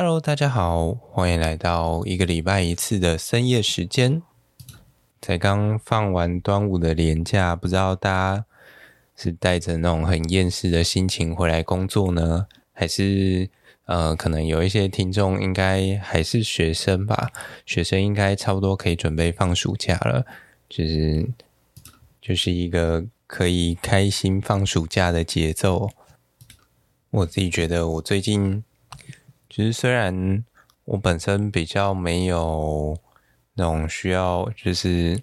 Hello，大家好，欢迎来到一个礼拜一次的深夜时间。才刚放完端午的连假，不知道大家是带着那种很厌世的心情回来工作呢，还是呃，可能有一些听众应该还是学生吧？学生应该差不多可以准备放暑假了，就是就是一个可以开心放暑假的节奏。我自己觉得，我最近。其实虽然我本身比较没有那种需要就是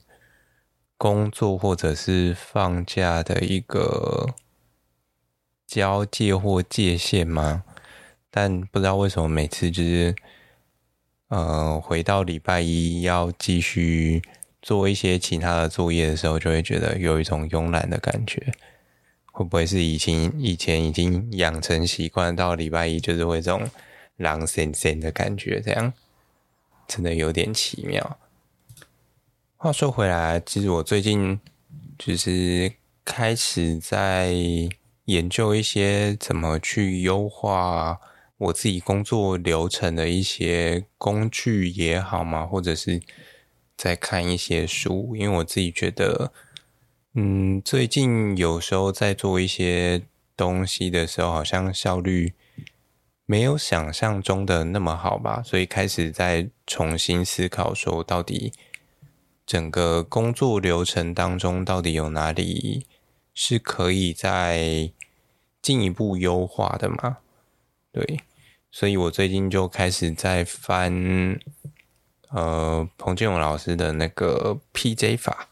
工作或者是放假的一个交界或界限嘛，但不知道为什么每次就是呃回到礼拜一要继续做一些其他的作业的时候，就会觉得有一种慵懒的感觉。会不会是以前以前已经养成习惯，到礼拜一就是会这种。狼森森的感觉，这样真的有点奇妙。话说回来，其实我最近就是开始在研究一些怎么去优化我自己工作流程的一些工具也好嘛，或者是在看一些书，因为我自己觉得，嗯，最近有时候在做一些东西的时候，好像效率。没有想象中的那么好吧，所以开始在重新思考，说到底整个工作流程当中，到底有哪里是可以再进一步优化的嘛？对，所以我最近就开始在翻，呃，彭建勇老师的那个 PJ 法，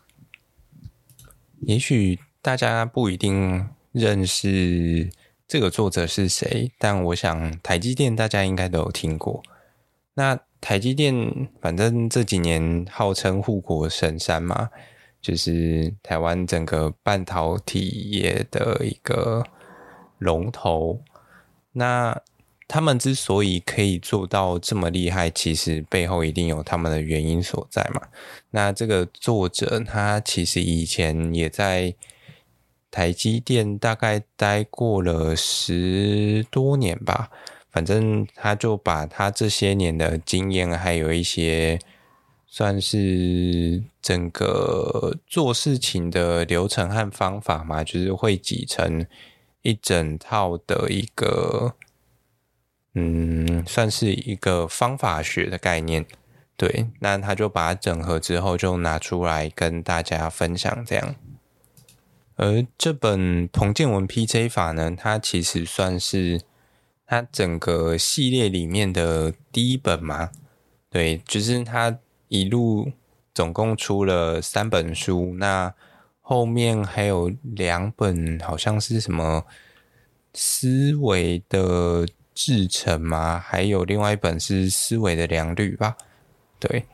也许大家不一定认识。这个作者是谁？但我想台积电大家应该都有听过。那台积电反正这几年号称护国神山嘛，就是台湾整个半导体业的一个龙头。那他们之所以可以做到这么厉害，其实背后一定有他们的原因所在嘛。那这个作者他其实以前也在。台积电大概待过了十多年吧，反正他就把他这些年的经验，还有一些算是整个做事情的流程和方法嘛，就是汇集成一整套的一个，嗯，算是一个方法学的概念。对，那他就把它整合之后，就拿出来跟大家分享，这样。而这本彭建文 PJ 法呢，它其实算是它整个系列里面的第一本嘛。对，就是它一路总共出了三本书，那后面还有两本，好像是什么思维的制程嘛，还有另外一本是思维的良率吧。对。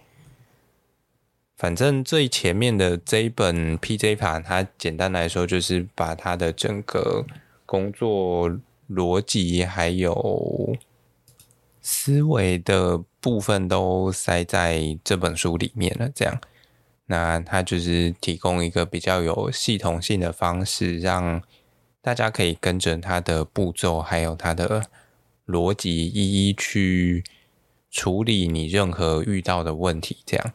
反正最前面的这一本 PJ 盘，它简单来说就是把它的整个工作逻辑还有思维的部分都塞在这本书里面了。这样，那它就是提供一个比较有系统性的方式，让大家可以跟着它的步骤还有它的逻辑，一一去处理你任何遇到的问题。这样。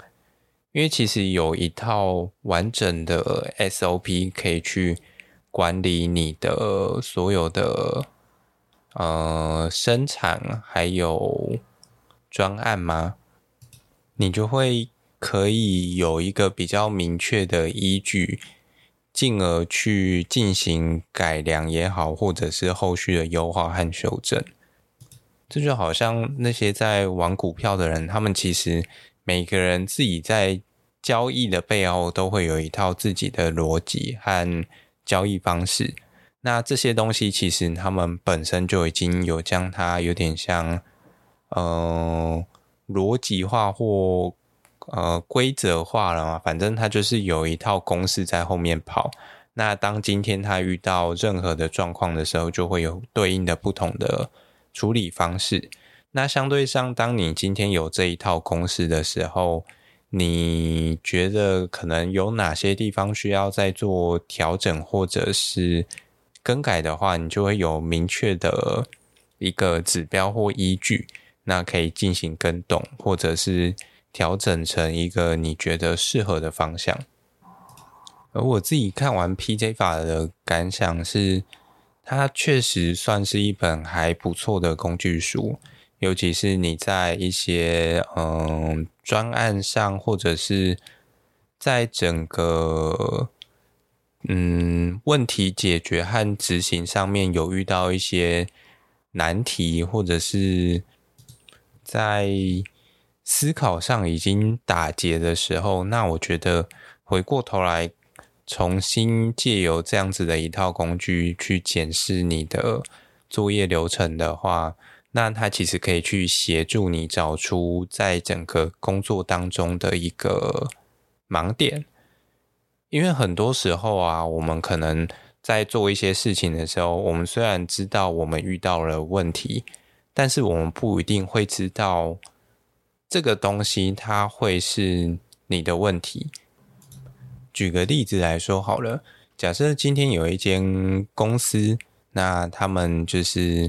因为其实有一套完整的 SOP 可以去管理你的所有的呃生产还有专案吗？你就会可以有一个比较明确的依据，进而去进行改良也好，或者是后续的优化和修正。这就好像那些在玩股票的人，他们其实。每个人自己在交易的背后都会有一套自己的逻辑和交易方式。那这些东西其实他们本身就已经有将它有点像呃逻辑化或呃规则化了嘛。反正它就是有一套公式在后面跑。那当今天他遇到任何的状况的时候，就会有对应的不同的处理方式。那相对上，当你今天有这一套公式的时候，你觉得可能有哪些地方需要再做调整或者是更改的话，你就会有明确的一个指标或依据。那可以进行更动，或者是调整成一个你觉得适合的方向。而我自己看完 PJ 法的感想是，它确实算是一本还不错的工具书，尤其是你在一些嗯专案上，或者是在整个嗯问题解决和执行上面有遇到一些难题，或者是。在思考上已经打结的时候，那我觉得回过头来重新借由这样子的一套工具去检视你的作业流程的话，那它其实可以去协助你找出在整个工作当中的一个盲点。因为很多时候啊，我们可能在做一些事情的时候，我们虽然知道我们遇到了问题。但是我们不一定会知道这个东西，它会是你的问题。举个例子来说好了，假设今天有一间公司，那他们就是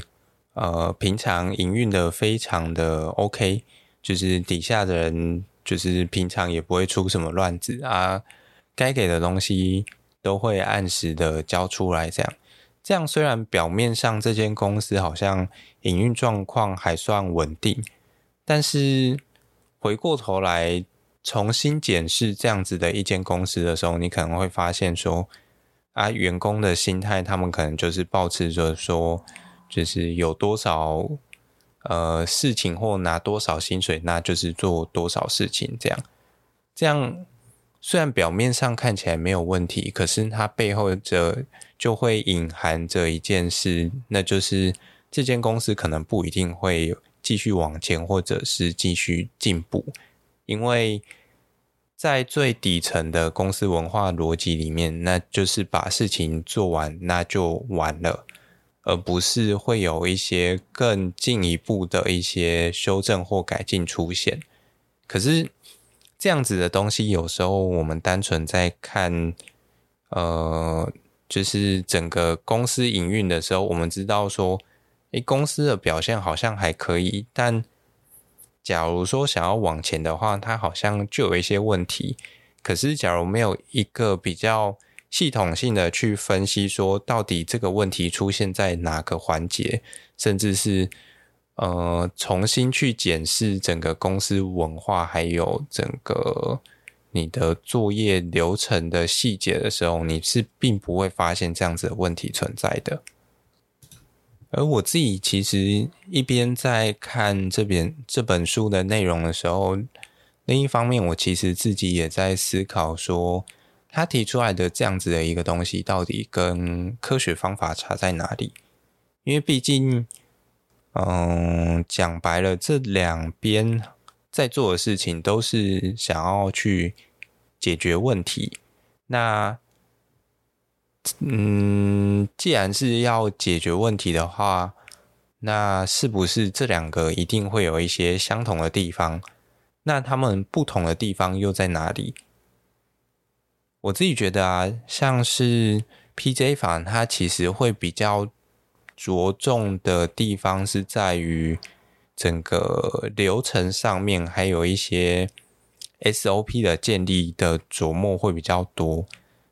呃平常营运的非常的 OK，就是底下的人就是平常也不会出什么乱子啊，该给的东西都会按时的交出来，这样。这样虽然表面上这间公司好像营运状况还算稳定，但是回过头来重新检视这样子的一间公司的时候，你可能会发现说，啊，员工的心态，他们可能就是抱持着说，就是有多少呃事情或拿多少薪水，那就是做多少事情，这样，这样。虽然表面上看起来没有问题，可是它背后这就会隐含着一件事，那就是这间公司可能不一定会继续往前，或者是继续进步，因为在最底层的公司文化逻辑里面，那就是把事情做完，那就完了，而不是会有一些更进一步的一些修正或改进出现。可是。这样子的东西，有时候我们单纯在看，呃，就是整个公司营运的时候，我们知道说，诶，公司的表现好像还可以，但假如说想要往前的话，它好像就有一些问题。可是，假如没有一个比较系统性的去分析，说到底这个问题出现在哪个环节，甚至是。呃，重新去检视整个公司文化，还有整个你的作业流程的细节的时候，你是并不会发现这样子的问题存在的。而我自己其实一边在看这边这本书的内容的时候，另一方面，我其实自己也在思考说，他提出来的这样子的一个东西，到底跟科学方法差在哪里？因为毕竟。嗯，讲白了，这两边在做的事情都是想要去解决问题。那，嗯，既然是要解决问题的话，那是不是这两个一定会有一些相同的地方？那他们不同的地方又在哪里？我自己觉得啊，像是 PJ 法，它其实会比较。着重的地方是在于整个流程上面，还有一些 SOP 的建立的琢磨会比较多。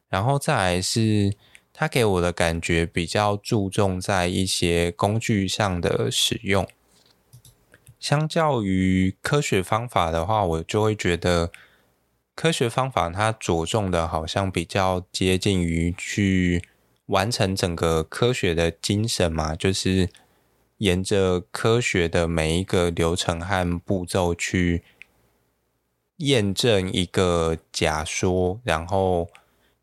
然后再来是，它给我的感觉比较注重在一些工具上的使用。相较于科学方法的话，我就会觉得科学方法它着重的好像比较接近于去。完成整个科学的精神嘛，就是沿着科学的每一个流程和步骤去验证一个假说，然后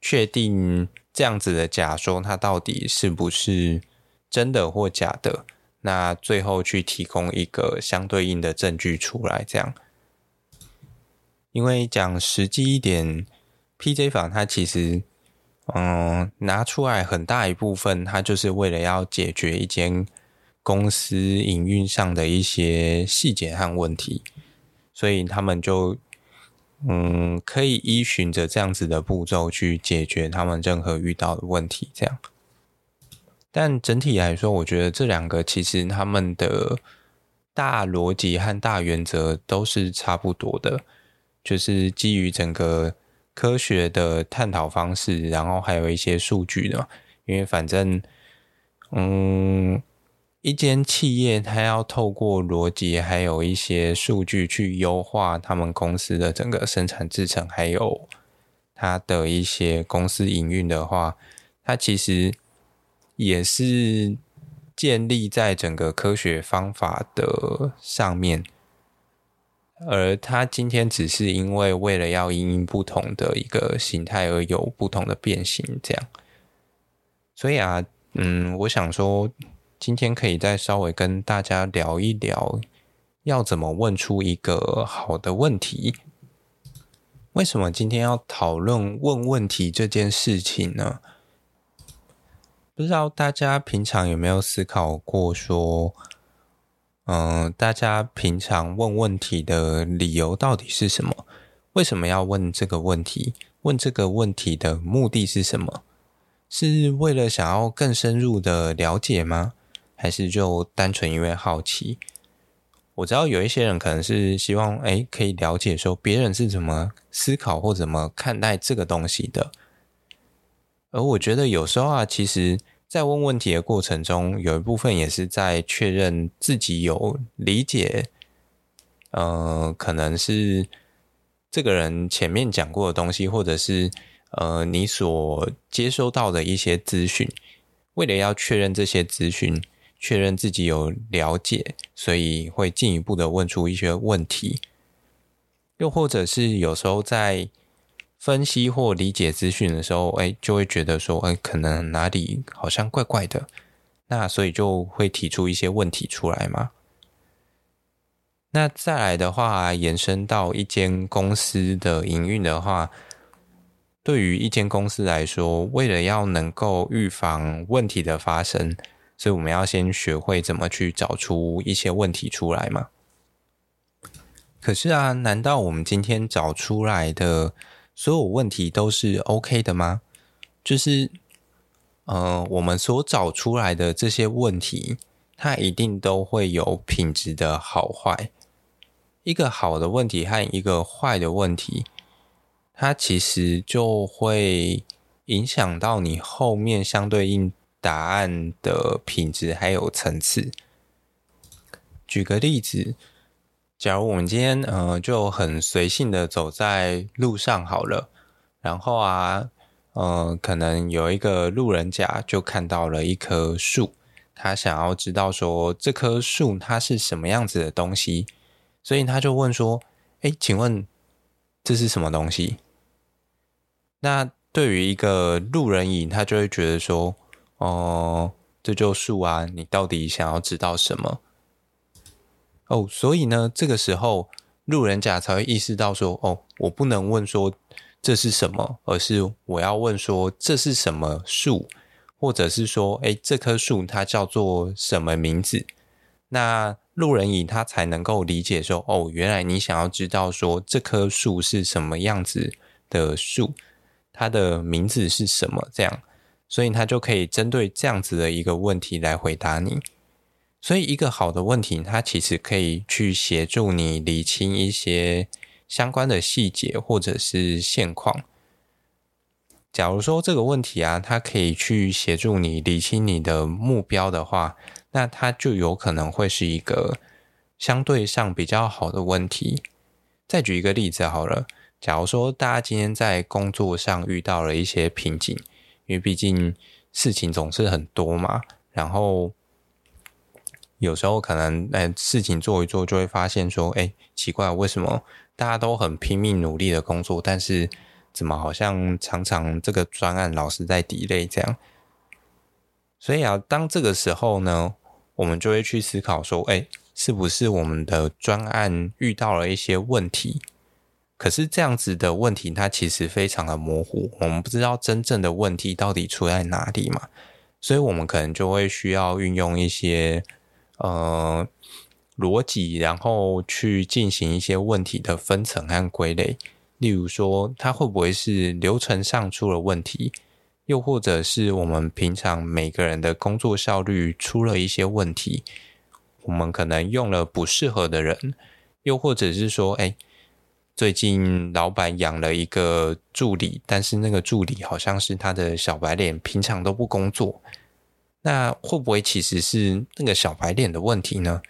确定这样子的假说它到底是不是真的或假的。那最后去提供一个相对应的证据出来，这样。因为讲实际一点，PJ 法它其实。嗯，拿出来很大一部分，它就是为了要解决一间公司营运上的一些细节和问题，所以他们就嗯可以依循着这样子的步骤去解决他们任何遇到的问题。这样，但整体来说，我觉得这两个其实他们的大逻辑和大原则都是差不多的，就是基于整个科学的探讨方式，然后还有一些数据的。因为反正，嗯，一间企业它要透过逻辑，还有一些数据去优化他们公司的整个生产制程，还有它的一些公司营运的话，它其实也是。建立在整个科学方法的上面，而它今天只是因为为了要因不同的一个形态而有不同的变形，这样。所以啊，嗯，我想说，今天可以再稍微跟大家聊一聊，要怎么问出一个好的问题。为什么今天要讨论问问题这件事情呢？不知道大家平常有没有思考过，说，嗯、大家平常问问题的理由到底是什么？为什么要问这个问题？问这个问题的目的是什么？是为了想要更深入的了解吗？还是就单纯因为好奇？我知道有一些人可能是希望，哎，可以了解说别人是怎么思考或怎么看待这个东西的。而我觉得有时候啊，其实，在问问题的过程中，有一部分也是在确认自己有理解，呃，可能是这个人前面讲过的东西，或者是呃，你所接收到的一些资讯。为了要确认这些资讯，确认自己有了解，所以会进一步的问出一些问题，又或者是有时候在。分析或理解资讯的时候，哎，就会觉得说，哎，可能哪里好像怪怪的，那所以就会提出一些问题出来嘛。那再来的话，延伸到一间公司的营运的话，对于一间公司来说，为了要能够预防问题的发生，所以我们要先学会怎么去找出一些问题出来嘛。可是啊，难道我们今天找出来的所有问题都是 OK 的吗？就是，呃，我们所找出来的这些问题，它一定都会有品质的好坏。一个好的问题和一个坏的问题，它其实就会影响到你后面相对应答案的品质还有层次。举个例子。假如我们今天呃就很随性的走在路上好了，然后啊呃可能有一个路人甲就看到了一棵树，他想要知道说这棵树它是什么样子的东西，所以他就问说：“哎，请问这是什么东西？”那对于一个路人乙，他就会觉得说：“哦、这就树啊，你到底想要知道什么？”哦，所以呢，这个时候路人甲才会意识到说：“哦，我不能问说这是什么，而是我要问说这是什么树，或者是说，诶，这棵树它叫做什么名字？”那路人乙他才能够理解说：“哦，原来你想要知道说这棵树是什么样子的树，它的名字是什么？”这样，所以他就可以针对这样子的一个问题来回答你。所以，一个好的问题，它其实可以去协助你理清一些相关的细节或者是现况。假如说这个问题啊，它可以去协助你理清你的目标的话，那它就有可能会是一个相对上比较好的问题。再举一个例子好了，假如说大家今天在工作上遇到了一些瓶颈，因为毕竟事情总是很多嘛，然后。有时候可能，哎，事情做一做，就会发现说，哎，奇怪，为什么大家都很拼命努力的工作，但是怎么好像常常这个专案老是在 delay 这样？所以啊，当这个时候呢，我们就会去思考说，哎，是不是我们的专案遇到了一些问题？可是这样子的问题，它其实非常的模糊，我们不知道真正的问题到底出在哪里嘛，所以我们可能就会需要运用一些。呃，逻辑，然后去进行一些问题的分层和归类。例如说，它会不会是流程上出了问题，又或者是我们平常每个人的工作效率出了一些问题？我们可能用了不适合的人，又或者是说，哎，最近老板养了一个助理，但是那个助理好像是他的小白脸，平常都不工作。那会不会其实是那个小白脸的问题呢？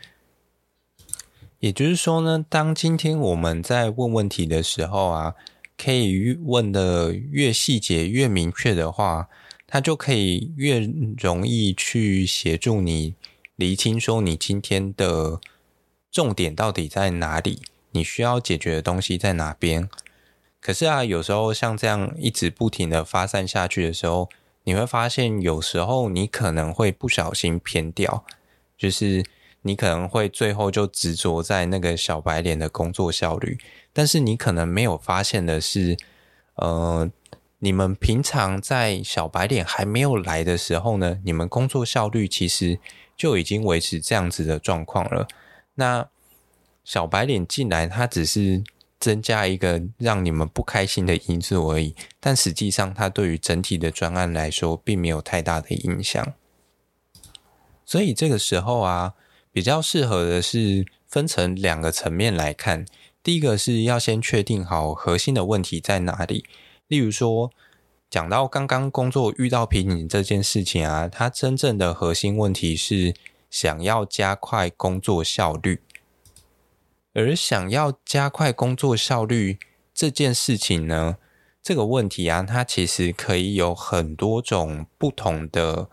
也就是说呢，当今天我们在问问题的时候啊，可以问的越细节、越明确的话，它就可以越容易去协助你厘清说你今天的重点到底在哪里，你需要解决的东西在哪边。可是啊，有时候像这样一直不停的发散下去的时候，你会发现，有时候你可能会不小心偏掉，就是你可能会最后就执着在那个小白脸的工作效率，但是你可能没有发现的是，呃，你们平常在小白脸还没有来的时候呢，你们工作效率其实就已经维持这样子的状况了。那小白脸进来，他只是。增加一个让你们不开心的因素而已，但实际上它对于整体的专案来说并没有太大的影响。所以这个时候啊，比较适合的是分成两个层面来看。第一个是要先确定好核心的问题在哪里，例如说讲到刚刚工作遇到瓶颈这件事情啊，它真正的核心问题是想要加快工作效率。而想要加快工作效率这件事情呢，这个问题啊，它其实可以有很多种不同的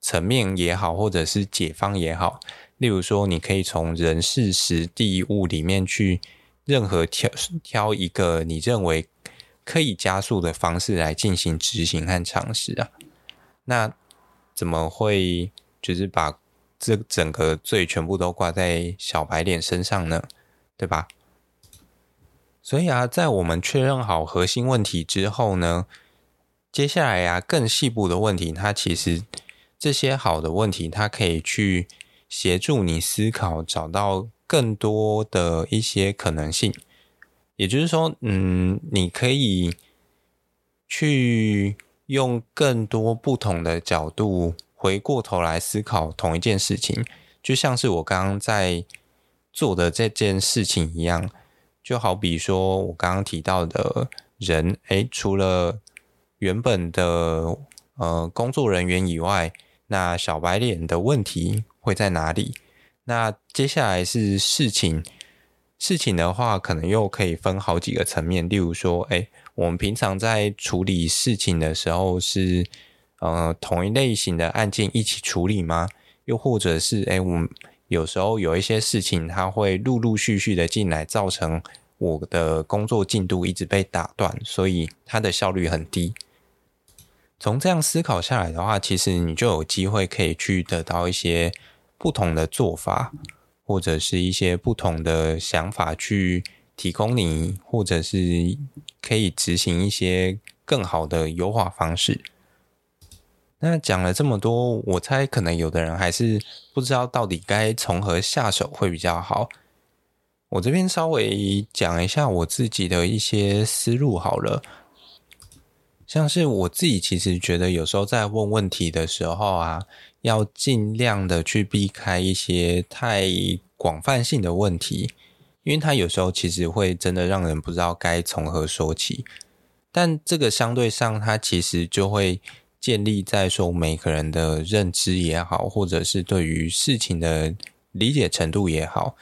层面也好，或者是解方也好。例如说，你可以从人事时地物里面去任何挑挑一个你认为可以加速的方式来进行执行和尝试啊。那怎么会就是把这整个罪全部都挂在小白脸身上呢？对吧？所以啊，在我们确认好核心问题之后呢，接下来啊，更细部的问题，它其实这些好的问题，它可以去协助你思考，找到更多的一些可能性。也就是说，嗯，你可以去用更多不同的角度回过头来思考同一件事情，就像是我刚刚在。做的这件事情一样，就好比说我刚刚提到的人，诶，除了原本的呃工作人员以外，那小白脸的问题会在哪里？那接下来是事情，事情的话，可能又可以分好几个层面，例如说，诶，我们平常在处理事情的时候是呃同一类型的案件一起处理吗？又或者是，诶，我们有时候有一些事情，它会陆陆续续的进来，造成我的工作进度一直被打断，所以它的效率很低。从这样思考下来的话，其实你就有机会可以去得到一些不同的做法，或者是一些不同的想法，去提供你，或者是可以执行一些更好的优化方式。那讲了这么多，我猜可能有的人还是不知道到底该从何下手会比较好。我这边稍微讲一下我自己的一些思路好了。像是我自己其实觉得有时候在问问题的时候啊，要尽量的去避开一些太广泛性的问题，因为它有时候其实会真的让人不知道该从何说起。但这个相对上，它其实就会。建立在说每个人的认知也好，或者是对于事情的理解程度也好，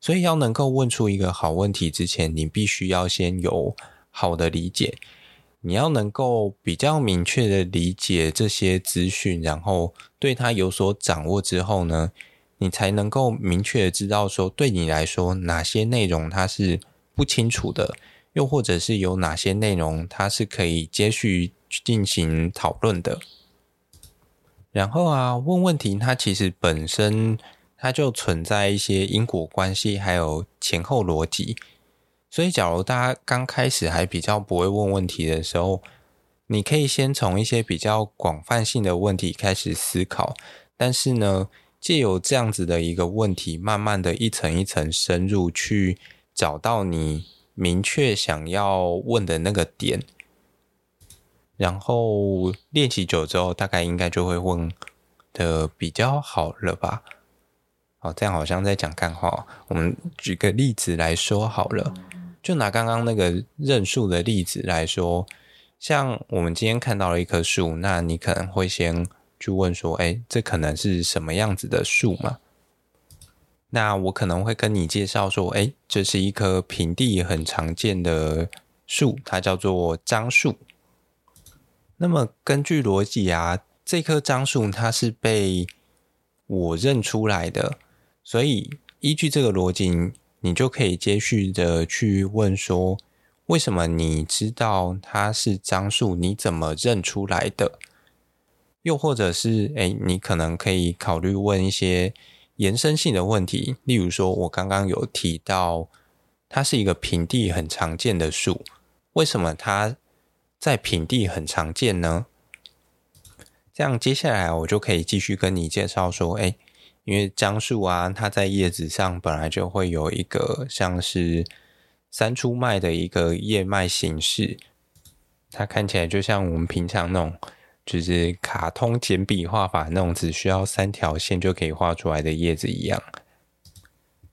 所以要能够问出一个好问题之前，你必须要先有好的理解。你要能够比较明确的理解这些资讯，然后对它有所掌握之后呢，你才能够明确的知道说，对你来说哪些内容它是不清楚的，又或者是有哪些内容它是可以接续。进行讨论的，然后啊，问问题，它其实本身它就存在一些因果关系，还有前后逻辑。所以，假如大家刚开始还比较不会问问题的时候，你可以先从一些比较广泛性的问题开始思考。但是呢，借由这样子的一个问题，慢慢的一层一层深入，去找到你明确想要问的那个点。然后练习久之后，大概应该就会问的比较好了吧？哦，这样好像在讲干话。我们举个例子来说好了，就拿刚刚那个认数的例子来说，像我们今天看到了一棵树，那你可能会先去问说，哎，这可能是什么样子的树嘛？那我可能会跟你介绍说，哎，这是一棵平地很常见的树，它叫做樟树。那么根据逻辑啊，这棵樟树它是被我认出来的。所以，依据这个逻辑，你就可以接续的去问说：为什么你知道它是樟树？你怎么认出来的？又或者是，诶，你可能可以考虑问一些延伸性的问题，例如说，我刚刚有提到，它是一个平地很常见的树，为什么它在平地很常见呢？这样，接下来我就可以继续跟你介绍说，诶。因为樟树啊，它在叶子上本来就会有一个像是三出脉的一个叶脉形式，它看起来就像我们平常那种就是卡通简笔画法那种只需要三条线就可以画出来的叶子一样。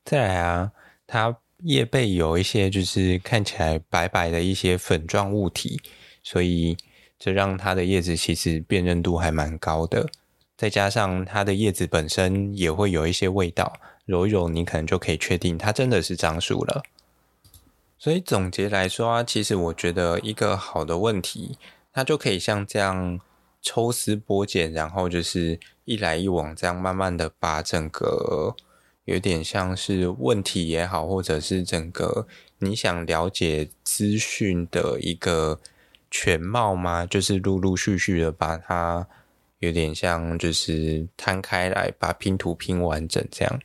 再来啊，它叶背有一些就是看起来白白的一些粉状物体，所以这让它的叶子其实辨认度还蛮高的。再加上它的叶子本身也会有一些味道，揉一揉你可能就可以确定它真的是樟树了。所以总结来说啊，其实我觉得一个好的问题，它就可以像这样抽丝剥茧，然后就是一来一往这样慢慢的把整个有点像是问题也好，或者是整个你想了解资讯的一个全貌嘛，就是陆陆续续的把它。有点像，就是摊开来把拼图拼完整这样。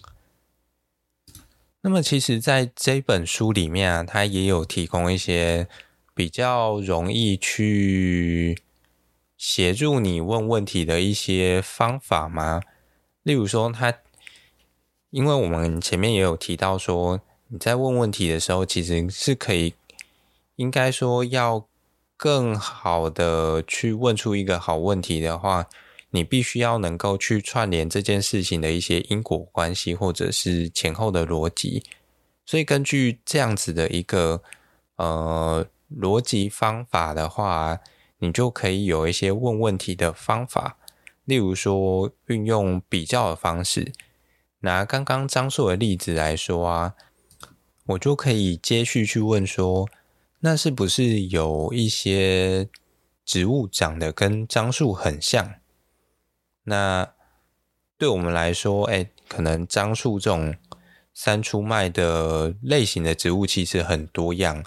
那么，其实在这本书里面啊，它也有提供一些比较容易去协助你问问题的一些方法吗。例如说，它因为我们前面也有提到说，你在问问题的时候，其实是可以，应该说要更好的去问出一个好问题的话。你必须要能够去串联这件事情的一些因果关系，或者是前后的逻辑。所以根据这样子的一个呃逻辑方法的话，你就可以有一些问问题的方法。例如说，运用比较的方式，拿刚刚张硕的例子来说啊，我就可以接续去问说，那是不是有一些植物长得跟樟树很像？那对我们来说，哎，可能樟树这种三出麦的类型的植物其实很多样，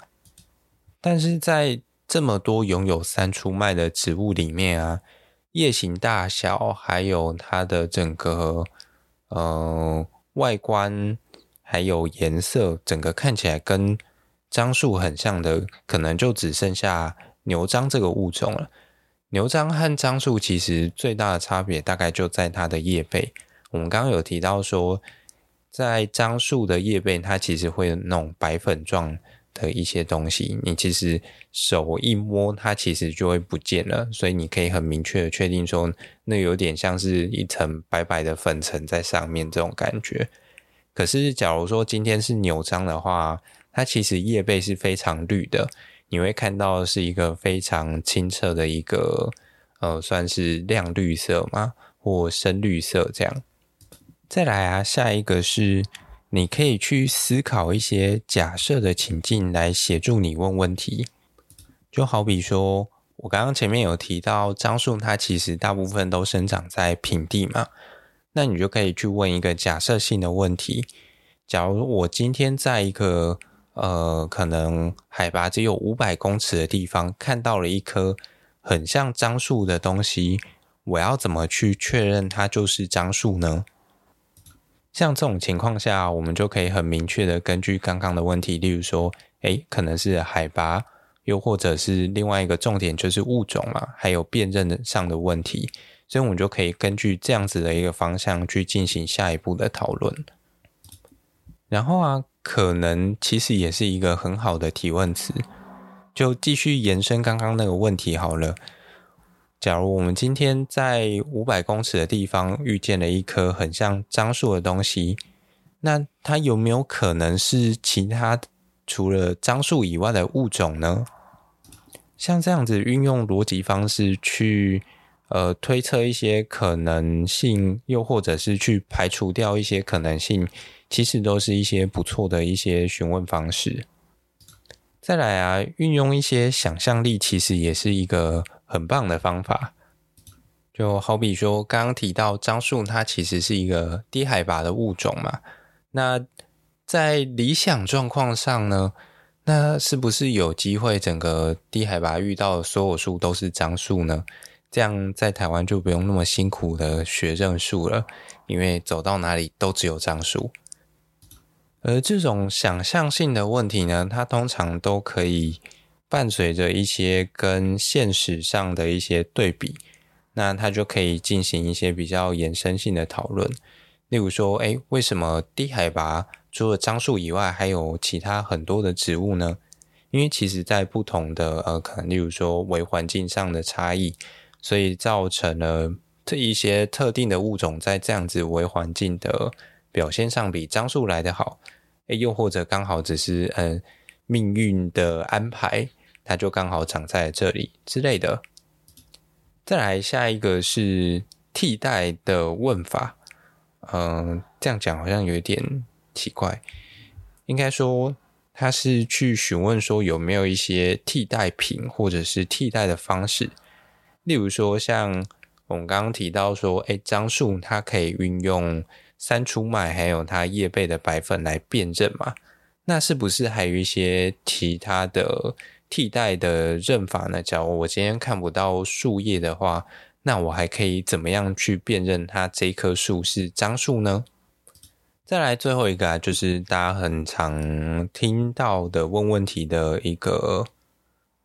但是在这么多拥有三出麦的植物里面啊，叶形大小还有它的整个呃外观还有颜色，整个看起来跟樟树很像的，可能就只剩下牛樟这个物种了。牛樟和樟树其实最大的差别大概就在它的叶背。我们刚刚有提到说，在樟树的叶背，它其实会有那种白粉状的一些东西，你其实手一摸，它其实就会不见了。所以你可以很明确的确定说，那有点像是一层白白的粉尘在上面这种感觉。可是假如说今天是牛樟的话，它其实叶背是非常绿的。你会看到是一个非常清澈的一个，呃，算是亮绿色吗？或深绿色这样。再来啊，下一个是你可以去思考一些假设的情境来协助你问问题。就好比说，我刚刚前面有提到樟树，它其实大部分都生长在平地嘛，那你就可以去问一个假设性的问题。假如我今天在一个呃，可能海拔只有五百公尺的地方看到了一棵很像樟树的东西，我要怎么去确认它就是樟树呢？像这种情况下，我们就可以很明确的根据刚刚的问题，例如说，诶，可能是海拔，又或者是另外一个重点就是物种嘛，还有辨认上的问题，所以我们就可以根据这样子的一个方向去进行下一步的讨论。然后啊。可能其实也是一个很好的提问词，就继续延伸刚刚那个问题好了。假如我们今天在五百公尺的地方遇见了一棵很像樟树的东西，那它有没有可能是其他除了樟树以外的物种呢？像这样子运用逻辑方式去呃推测一些可能性，又或者是去排除掉一些可能性，其实都是一些不错的一些询问方式。再来啊，运用一些想象力，其实也是一个很棒的方法。就好比说，刚刚提到樟树，它其实是一个低海拔的物种嘛。那在理想状况上呢，那是不是有机会整个低海拔遇到的所有树都是樟树呢？这样在台湾就不用那么辛苦的学认树了，因为走到哪里都只有樟树。而这种想象性的问题呢，它通常都可以伴随着一些跟现实上的一些对比，那它就可以进行一些比较延伸性的讨论。例如说，哎，为什么低海拔除了樟树以外，还有其他很多的植物呢？因为其实在不同的呃，可能例如说微环境上的差异，所以造成了这一些特定的物种在这样子微环境的。表现上比樟树来得好，诶，又或者刚好只是嗯命运的安排，它就刚好长在这里之类的。再来下一个是替代的问法，嗯，这样讲好像有一点奇怪，应该说它是去询问说有没有一些替代品或者是替代的方式，例如说像我们刚刚提到说，诶，樟树它可以运用。三出麦还有它叶背的白粉来辨认嘛？那是不是还有一些其他的替代的认法呢？假如我今天看不到树叶的话，那我还可以怎么样去辨认它这棵树是樟树呢？再来最后一个啊，就是大家很常听到的问问题的一个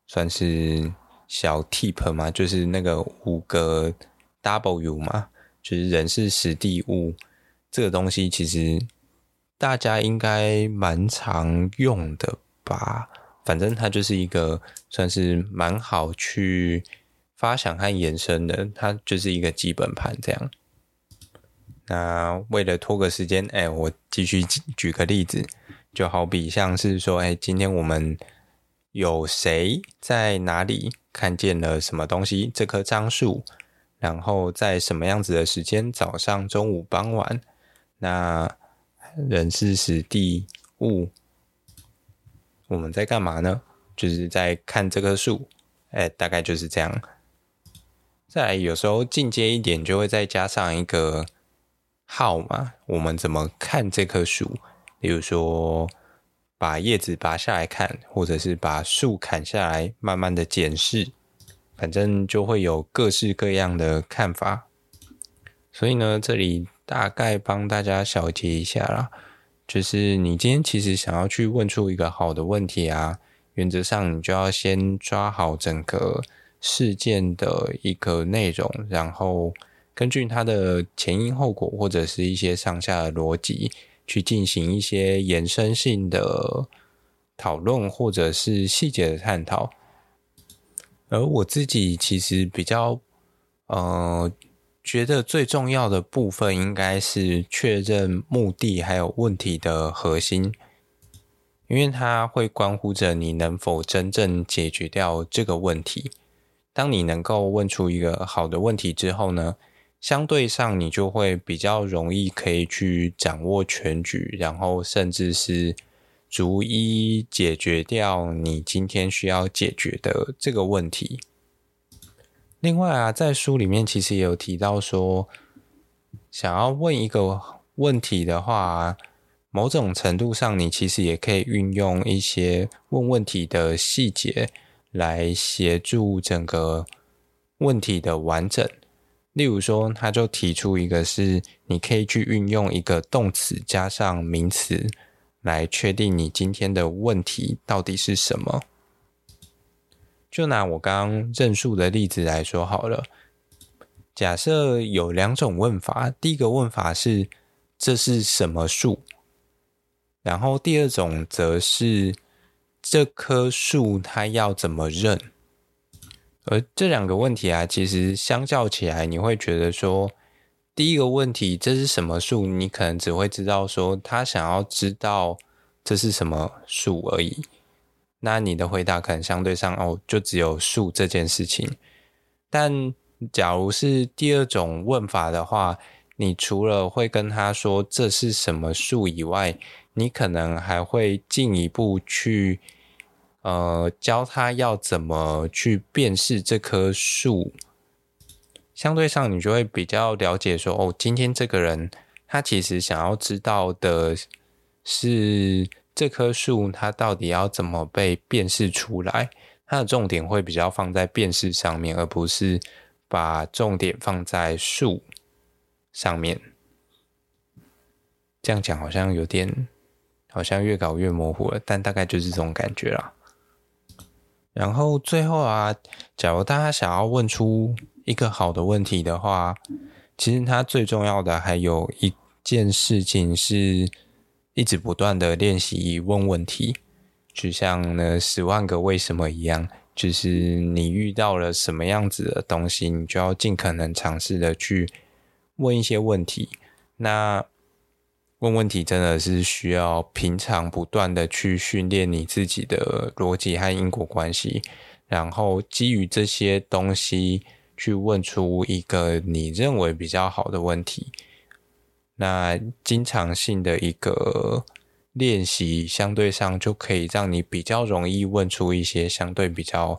算是小 tip 嘛，就是那个五个 W 嘛，就是人事时地物。这个东西其实大家应该蛮常用的吧，反正它就是一个算是蛮好去发想和延伸的，它就是一个基本盘这样。那为了拖个时间，哎，我继续举举个例子，就好比像是说，哎，今天我们有谁在哪里看见了什么东西？这棵樟树，然后在什么样子的时间？早上、中午、傍晚。那人事史地物，我们在干嘛呢？就是在看这棵树，哎，大概就是这样。再来，有时候进阶一点，就会再加上一个号嘛。我们怎么看这棵树？比如说，把叶子拔下来看，或者是把树砍下来，慢慢的检视，反正就会有各式各样的看法。所以呢，这里。大概帮大家小结一下啦，就是你今天其实想要去问出一个好的问题啊，原则上你就要先抓好整个事件的一个内容，然后根据它的前因后果或者是一些上下的逻辑去进行一些延伸性的讨论或者是细节的探讨。而我自己其实比较，呃。觉得最重要的部分应该是确认目的还有问题的核心，因为它会关乎着你能否真正解决掉这个问题。当你能够问出一个好的问题之后呢，相对上你就会比较容易可以去掌握全局，然后甚至是逐一解决掉你今天需要解决的这个问题。另外啊，在书里面其实也有提到说，想要问一个问题的话，某种程度上，你其实也可以运用一些问问题的细节来协助整个问题的完整。例如说，他就提出一个是，你可以去运用一个动词加上名词来确定你今天的问题到底是什么。就拿我刚刚认树的例子来说好了。假设有两种问法，第一个问法是这是什么树，然后第二种则是这棵树它要怎么认。而这两个问题啊，其实相较起来，你会觉得说第一个问题，这是什么树？你可能只会知道说他想要知道这是什么树而已。那你的回答可能相对上哦，就只有树这件事情。但假如是第二种问法的话，你除了会跟他说这是什么树以外，你可能还会进一步去呃教他要怎么去辨识这棵树。相对上，你就会比较了解说，哦，今天这个人他其实想要知道的是这棵树，它到底要怎么被辨识出来？它的重点会比较放在辨识上面，而不是把重点放在树上面。这样讲好像有点，好像越搞越模糊了，但大概就是这种感觉啦。然后最后啊，假如大家想要问出一个好的问题的话，其实它最重要的还有一件事情是，一直不断的练习问问题，就像呢十万个为什么一样，就是你遇到了什么样子的东西，你就要尽可能尝试的去问一些问题。那问问题真的是需要平常不断的去训练你自己的逻辑和因果关系，然后基于这些东西。去问出一个你认为比较好的问题，那经常性的一个练习，相对上就可以让你比较容易问出一些相对比较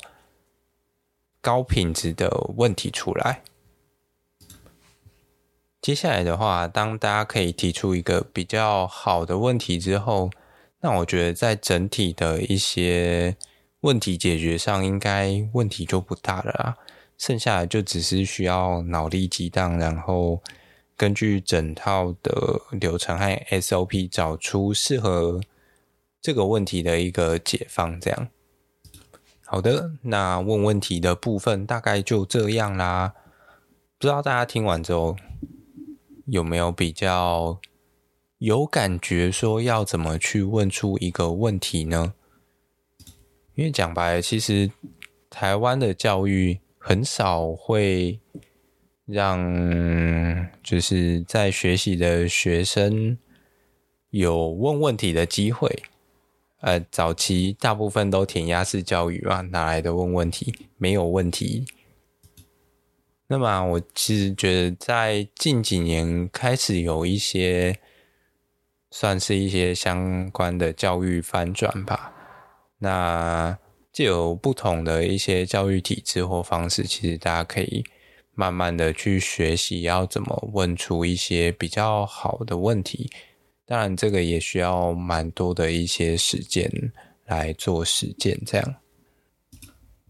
高品质的问题出来。接下来的话，当大家可以提出一个比较好的问题之后，那我觉得在整体的一些问题解决上，应该问题就不大了啦。剩下的就只是需要脑力激荡，然后根据整套的流程和 SOP 找出适合这个问题的一个解方。这样，好的，那问问题的部分大概就这样啦。不知道大家听完之后有没有比较有感觉，说要怎么去问出一个问题呢？因为讲白了，其实台湾的教育。很少会让就是在学习的学生有问问题的机会。呃，早期大部分都填鸭式教育啊，哪来的问问题？没有问题。那么，我其实觉得在近几年开始有一些算是一些相关的教育翻转吧。那。就有不同的一些教育体制或方式，其实大家可以慢慢的去学习，要怎么问出一些比较好的问题。当然，这个也需要蛮多的一些时间来做实践。这样，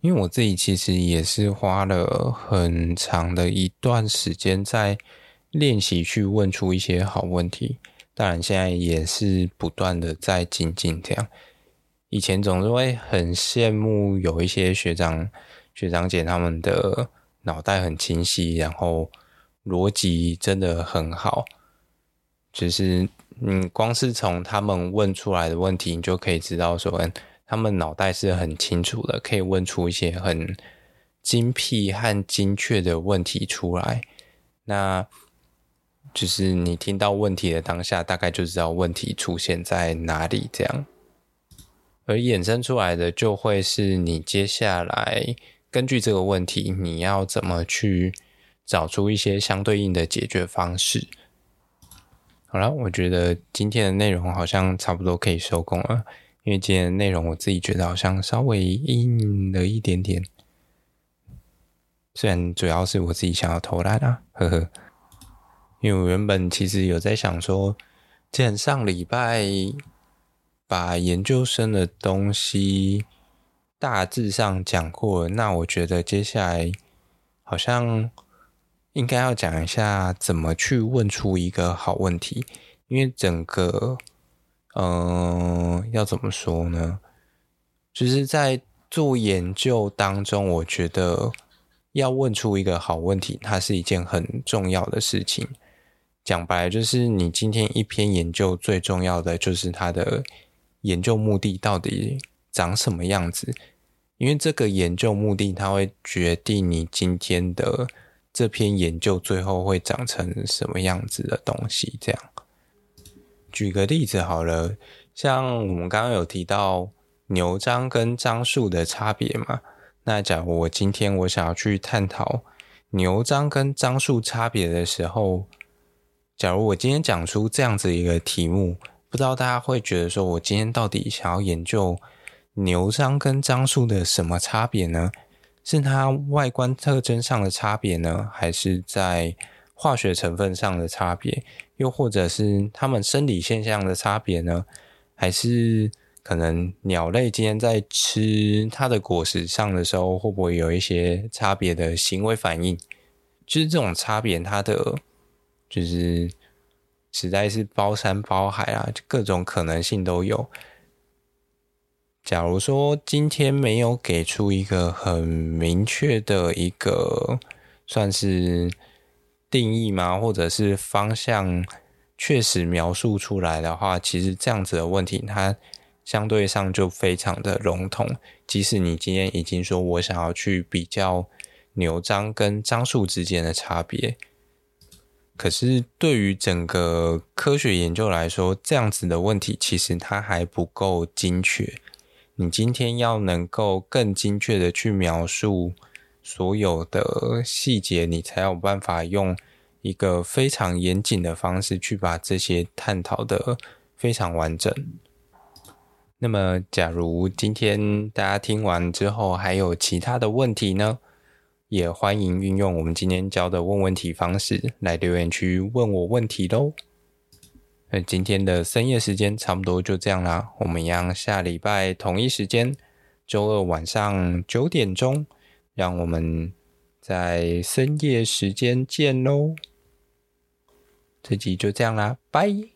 因为我自己其实也是花了很长的一段时间在练习去问出一些好问题。当然，现在也是不断的在精进这样。以前总是会很羡慕有一些学长学长姐，他们的脑袋很清晰，然后逻辑真的很好。就是你光是从他们问出来的问题，你就可以知道说，嗯他们脑袋是很清楚的，可以问出一些很精辟和精确的问题出来。那就是你听到问题的当下，大概就知道问题出现在哪里，这样。而衍生出来的就会是你接下来根据这个问题，你要怎么去找出一些相对应的解决方式。好了，我觉得今天的内容好像差不多可以收工了，因为今天的内容我自己觉得好像稍微硬了一点点，虽然主要是我自己想要偷懒啊，呵呵。因为我原本其实有在想说，既然上礼拜。把研究生的东西大致上讲过，那我觉得接下来好像应该要讲一下怎么去问出一个好问题，因为整个，嗯、要怎么说呢？就是在做研究当中，我觉得要问出一个好问题，它是一件很重要的事情。讲白了，就是你今天一篇研究最重要的就是它的。研究目的到底长什么样子？因为这个研究目的，它会决定你今天的这篇研究最后会长成什么样子的东西。这样，举个例子好了，像我们刚刚有提到牛樟跟樟树的差别嘛，那假如我今天我想要去探讨牛樟跟樟树差别的时候，假如我今天讲出这样子一个题目，不知道大家会觉得说，我今天到底想要研究牛樟跟樟树的什么差别呢？是它外观特征上的差别呢，还是在化学成分上的差别？又或者是它们生理现象的差别呢？还是可能鸟类今天在吃它的果实上的时候，会不会有一些差别的行为反应？就是这种差别，它的就是实在是包山包海啊，就各种可能性都有。假如说今天没有给出一个很明确的一个算是定义吗？或者是方向确实描述出来的话，其实这样子的问题它相对上就非常的笼统。即使你今天已经说我想要去比较牛樟跟樟树之间的差别，可是对于整个科学研究来说，这样子的问题其实它还不够精确。你今天要能够更精确的去描述所有的细节，你才有办法用一个非常严谨的方式去把这些探讨得非常完整。那么，假如今天大家听完之后还有其他的问题呢，也欢迎运用我们今天教的问问题方式来留言区问我问题喽。那今天的深夜时间差不多就这样啦，我们一样下礼拜同一时间，周二晚上九点钟，让我们在深夜时间见喽。这集就这样啦，拜。